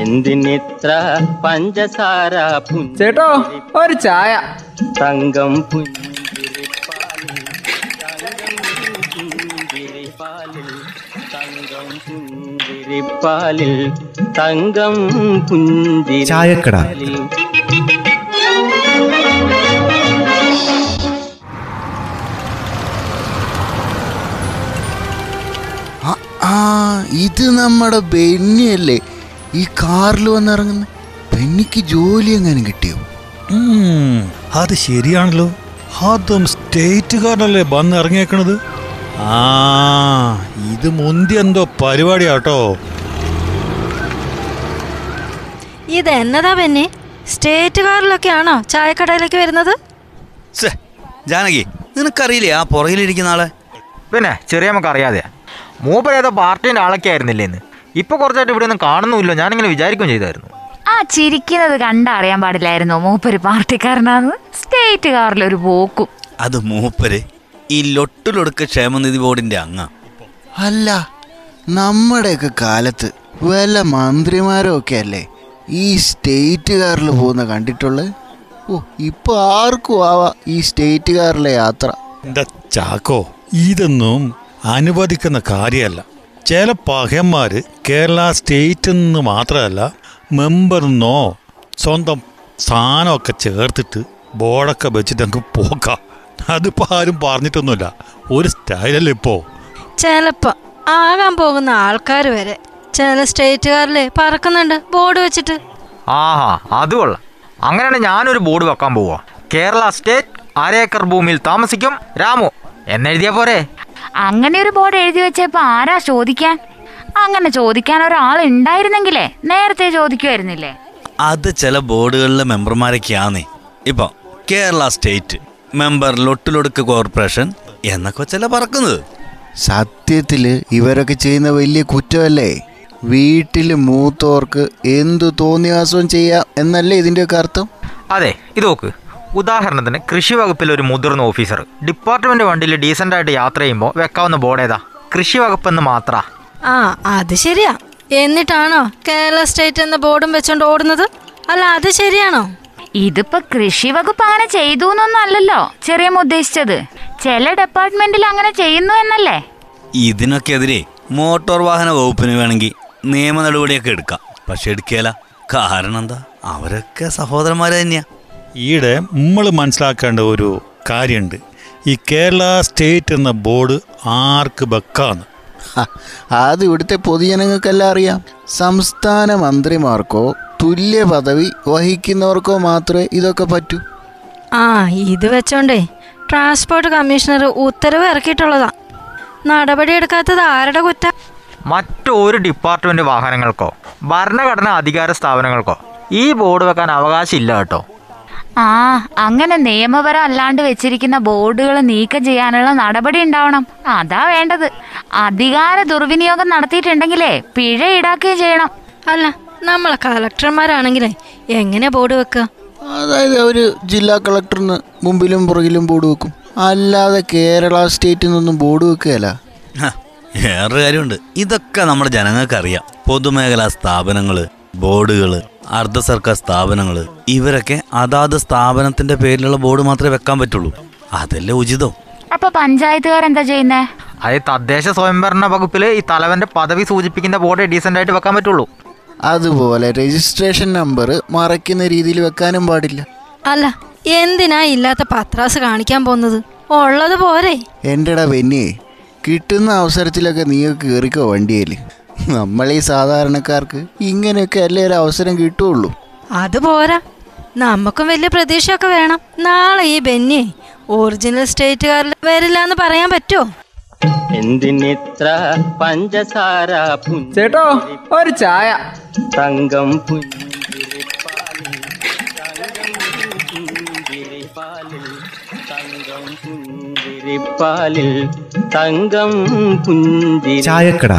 എന്തിനിത്ര പഞ്ചസാര ചേട്ടോ ഒരു ചായ തങ്കം പുഞ്ചിരിപ്പാലിൽ തങ്കം പുഞ്ചിരിപ്പാലിൽ തങ്കം പുഞ്ചിരി ചായക്കട. ആ, ആ ഇത് നമ്മുടെ ബെന്നിയല്ലേ ഈ കാറിൽ വന്നിറങ്ങുന്ന പെണ്ണിക്ക് ജോലി എങ്ങനെ കിട്ടിയോ? അത് ശരിയാണല്ലോ. അതും സ്റ്റേറ്റുകാരനല്ലേ വന്ന് ഇറങ്ങിയേക്കണത്? ആ ഇത് മുന്തി എന്തോ പരിപാടിയാട്ടോ. ഇത് എന്നതാ പെന്നെ സ്റ്റേറ്റ് കാറിലൊക്കെയാണോ ചായക്കടയിലേക്ക് വരുന്നത്? ജാനകി നിനക്കറിയില്ലേ ആ പുറകിലിരിക്കുന്ന ആളെ? പിന്നെ ചെറിയ നമുക്ക് അറിയാതെ മൂപ്പരേതോ പാർട്ടിന്റെ പാർട്ടീന്റെ ആളൊക്കെ ആയിരുന്നില്ലേ ഇന്ന് ഇപ്പൊ കുറച്ചായിട്ട് ഇവിടെ ഒന്നും കാണുന്നുമില്ല. ഞാനിങ്ങനെ വിചാരിക്കുകയും ചെയ്തായിരുന്നു. ആ ചിരിക്കുന്നത് കണ്ടറിയാൻ പാടില്ലായിരുന്നു. മൂപ്പര് പാർട്ടിക്കാരനാന്ന്. സ്റ്റേറ്റ് കാറിൽ ഒരു പോക്കും. അത് മൂപ്പര് ഈ ലൊട്ടിലൊടുക്ക ക്ഷേമനിധി ബോർഡിന്റെ അങ്ങ. അല്ല നമ്മുടെയൊക്കെ കാലത്ത് വല്ല മന്ത്രിമാരോ ഒക്കെ അല്ലേ ഈ സ്റ്റേറ്റ് കാറിൽ പോകുന്ന കണ്ടിട്ടുള്ളത് ഓ ഇപ്പൊ ആർക്കും ആവാ ഈ സ്റ്റേറ്റ് കാറിലെ യാത്ര. എന്താ ചാക്കോ? ഇതൊന്നും അനുവദിക്കുന്ന കാര്യമല്ല. ചില പകന്മാര് കേരള സ്റ്റേറ്റിൽ നിന്ന് മാത്രമല്ല മെമ്പറിന്നോ സ്വന്തം സ്ഥാനമൊക്കെ ചേർത്തിട്ട് ബോർഡൊക്കെ വെച്ചിട്ട് അങ്ങ് പോക്കാം അതിപ്പോൾ ആരും പറഞ്ഞിട്ടൊന്നുമില്ല. ഒരു സ്റ്റൈലല്ലേ ഇപ്പോൾ ചിലപ്പോൾ ആകാൻ പോകുന്ന ആൾക്കാർ വരെ ചില സ്റ്റേറ്റുകാരിലെ പറക്കുന്നുണ്ട് ബോർഡ് വെച്ചിട്ട്. ആഹാ അത് കൊള്ളാം. അങ്ങനെയാണ് ഞാനൊരു ബോർഡ് വെക്കാൻ പോവാ. കേരള സ്റ്റേറ്റ് അരേക്കർ ഭൂമിയിൽ താമസിക്കും. രാമു എന്നെഴുതിയാ പോരെ? അങ്ങനെ ഒരു ബോർഡ് എഴുതി വെച്ചപ്പോ ആരാ ചോദിക്കാൻ? അങ്ങനെ ചോദിക്കാൻ ഒരാൾ ഉണ്ടായിരുന്നെങ്കിലേ നേരത്തെ ചോദിക്കുമായിരുന്നില്ലേ അത് ചില ബോർഡുകളിലെ മെമ്പർമാരൊക്കെയാന്നേ. ഇപ്പൊ കേരള സ്റ്റേറ്റ് മെമ്പർ ലൊട്ടിലൊടുക്ക് കോർപ്പറേഷൻ എന്നൊക്കെ ചില പറക്കുന്നത്. സത്യത്തിൽ ഇവരൊക്കെ ചെയ്യുന്ന വലിയ കുറ്റമല്ലേ? വീട്ടിൽ മൂത്തോർക്ക് എന്തു തോന്നിയാസവും ചെയ്യാം എന്നല്ലേ ഇതിന്റെയൊക്കെ അർത്ഥം? അതെ ഇത് നോക്ക്. ഉദാഹരണത്തിന് കൃഷി വകുപ്പിലെ ഒരു മുതിർന്ന ഓഫീസർ. ഡിപ്പാർട്ട്മെന്റ് വണ്ടിയിൽ ഡീസന്റ് ആയിട്ട് യാത്ര ചെയ്യുമ്പോൾ വെക്കാവുന്ന ബോർഡ് ഏതാ? കൃഷി വകുപ്പെന്ന് മാത്ര. ആ അത് ശരിയാ. എന്നിട്ടാണോ കേരള സ്റ്റേറ്റ് എന്ന ബോർഡും വെച്ചോണ്ട് ഓടുന്നത്? അല്ല അത് ശരിയാണോ? ഇതിപ്പോ കൃഷി വകുപ്പ് അങ്ങനെ ചെയ്തു എന്നൊന്നും അല്ലല്ലോ ചെറിയ ഉദ്ദേശിച്ചത്. ചില ഡിപ്പാർട്ട്മെന്റിൽ അങ്ങനെ ചെയ്യുന്നു എന്നല്ലേ? ഇതിനൊക്കെതിരെ മോട്ടോർ വാഹന വകുപ്പിന് വേണമെങ്കിൽ നിയമ നടപടിയൊക്കെ എടുക്കാം. പക്ഷെ എടുക്കേല. കാരണം എന്താ? അവരൊക്കെ സഹോദരന്മാരെ തന്നെയാ. ഈയിടെ നമ്മൾ മനസ്സിലാക്കേണ്ട ഒരു കാര്യമുണ്ട്. ഈ കേരള സ്റ്റേറ്റ് എന്ന ബോർഡ് ആർക്ക് വെക്കാന്ന്? ഹ, അത് ഇവിടുത്തെ പൊതുജനങ്ങൾക്കെല്ലാം അറിയാം. സംസ്ഥാന മന്ത്രിമാർക്കോ തുല്യ പദവി വഹിക്കുന്നവർക്കോ മാത്രമേ ഇതൊക്കെ പറ്റൂ. ആ ഇത് വെച്ചോണ്ടേ. ട്രാൻസ്പോർട്ട് കമ്മീഷണർ ഉത്തരവ് ഇറക്കിയിട്ടുള്ളതാ. നടപടിയെടുക്കാത്തത് ആരുടെ കുറ്റ? മറ്റൊരു ഡിപ്പാർട്ട്മെന്റ് വാഹനങ്ങൾക്കോ ഭരണഘടനാ അധികാര സ്ഥാപനങ്ങൾക്കോ ഈ ബോർഡ് വെക്കാൻ അവകാശമില്ല കേട്ടോ. ആ അങ്ങനെ നിയമപരം അല്ലാണ്ട് വെച്ചിരിക്കുന്ന ബോർഡുകൾ നീക്കം ചെയ്യാനുള്ള നടപടി ഉണ്ടാവണം. അതാ വേണ്ടത്. അധികാര ദുർവിനിയോഗം നടത്തിയിട്ടുണ്ടെങ്കിലേ പിഴ ഈടാക്കുകയും ചെയ്യണം. അല്ല നമ്മളെ കളക്ടർമാരാണെങ്കിലേ എങ്ങനെ ബോർഡ് വെക്കുക അതായത് അവർ ജില്ലാ കളക്ടറിന് മുമ്പിലും പുറകിലും ബോർഡ് വെക്കും. അല്ലാതെ കേരള സ്റ്റേറ്റിൽ നിന്നും ബോർഡ് വെക്കുകയല്ല. വേറൊരു കാര്യമുണ്ട്. ഇതൊക്കെ നമ്മുടെ ജനങ്ങൾക്ക് അറിയാം പൊതുമേഖലാ സ്ഥാപനങ്ങൾ ബോർഡുകൾ. അർദ്ധ സർക്കാർ സ്ഥാപനങ്ങൾ. ഇവരൊക്കെ അതാത് സ്ഥാപനത്തിന്റെ പേരിലുള്ള ബോർഡ് മാത്രമേ വെക്കാൻ പറ്റുള്ളൂ. അതല്ലേ ഉചിതം. അപ്പൊ പഞ്ചായത്തുകാർ എന്താ ചെയ്യുന്നേ? അതായത് തദ്ദേശ സ്വയംഭരണ വകുപ്പിൽ ഈ തലവന്റെ പദവി സൂചിപ്പിക്കുന്ന ബോർഡ് ഡീസെന്റ് ആയിട്ട് വെക്കാൻ പറ്റുള്ളൂ. അതുപോലെ രജിസ്ട്രേഷൻ നമ്പർ മറയ്ക്കുന്ന രീതിയിൽ വെക്കാനും പാടില്ല. അല്ല എന്തിനാ ഇല്ലാത്ത പത്രാസ് കാണിക്കാൻ പോകുന്നത്? ഉള്ളത് പോരെ. എന്റെടാ പെന്നിയെ കിട്ടുന്ന അവസരത്തിലൊക്കെ നീ കേറിക്കോ വണ്ടിയിൽ നമ്മൾ ഈ സാധാരണക്കാർക്ക് ഇങ്ങനെയൊക്കെ അല്ലേ ഒരു അവസരം കിട്ടുള്ളൂ? അത് പോരാ നമുക്കും വലിയ പ്രതീക്ഷയൊക്കെ വേണം. നാളെ ഈ ബെന്നി ഒറിജിനൽ സ്റ്റേറ്റുകാരിൽ വരില്ല എന്ന് പറയാൻ പറ്റുമോ എന്തിനിത്ര പഞ്ചസാര ചേട്ടോ ഒരു ചായ. തങ്കം പുഞ്ചിരിപ്പാലിൽ തങ്കം പുഞ്ചിരിപ്പാലിൽ തങ്കം പുഞ്ചിരിപ്പാലിൽ തങ്കം പുഞ്ചിരിപ്പാലിൽ ചായക്കട.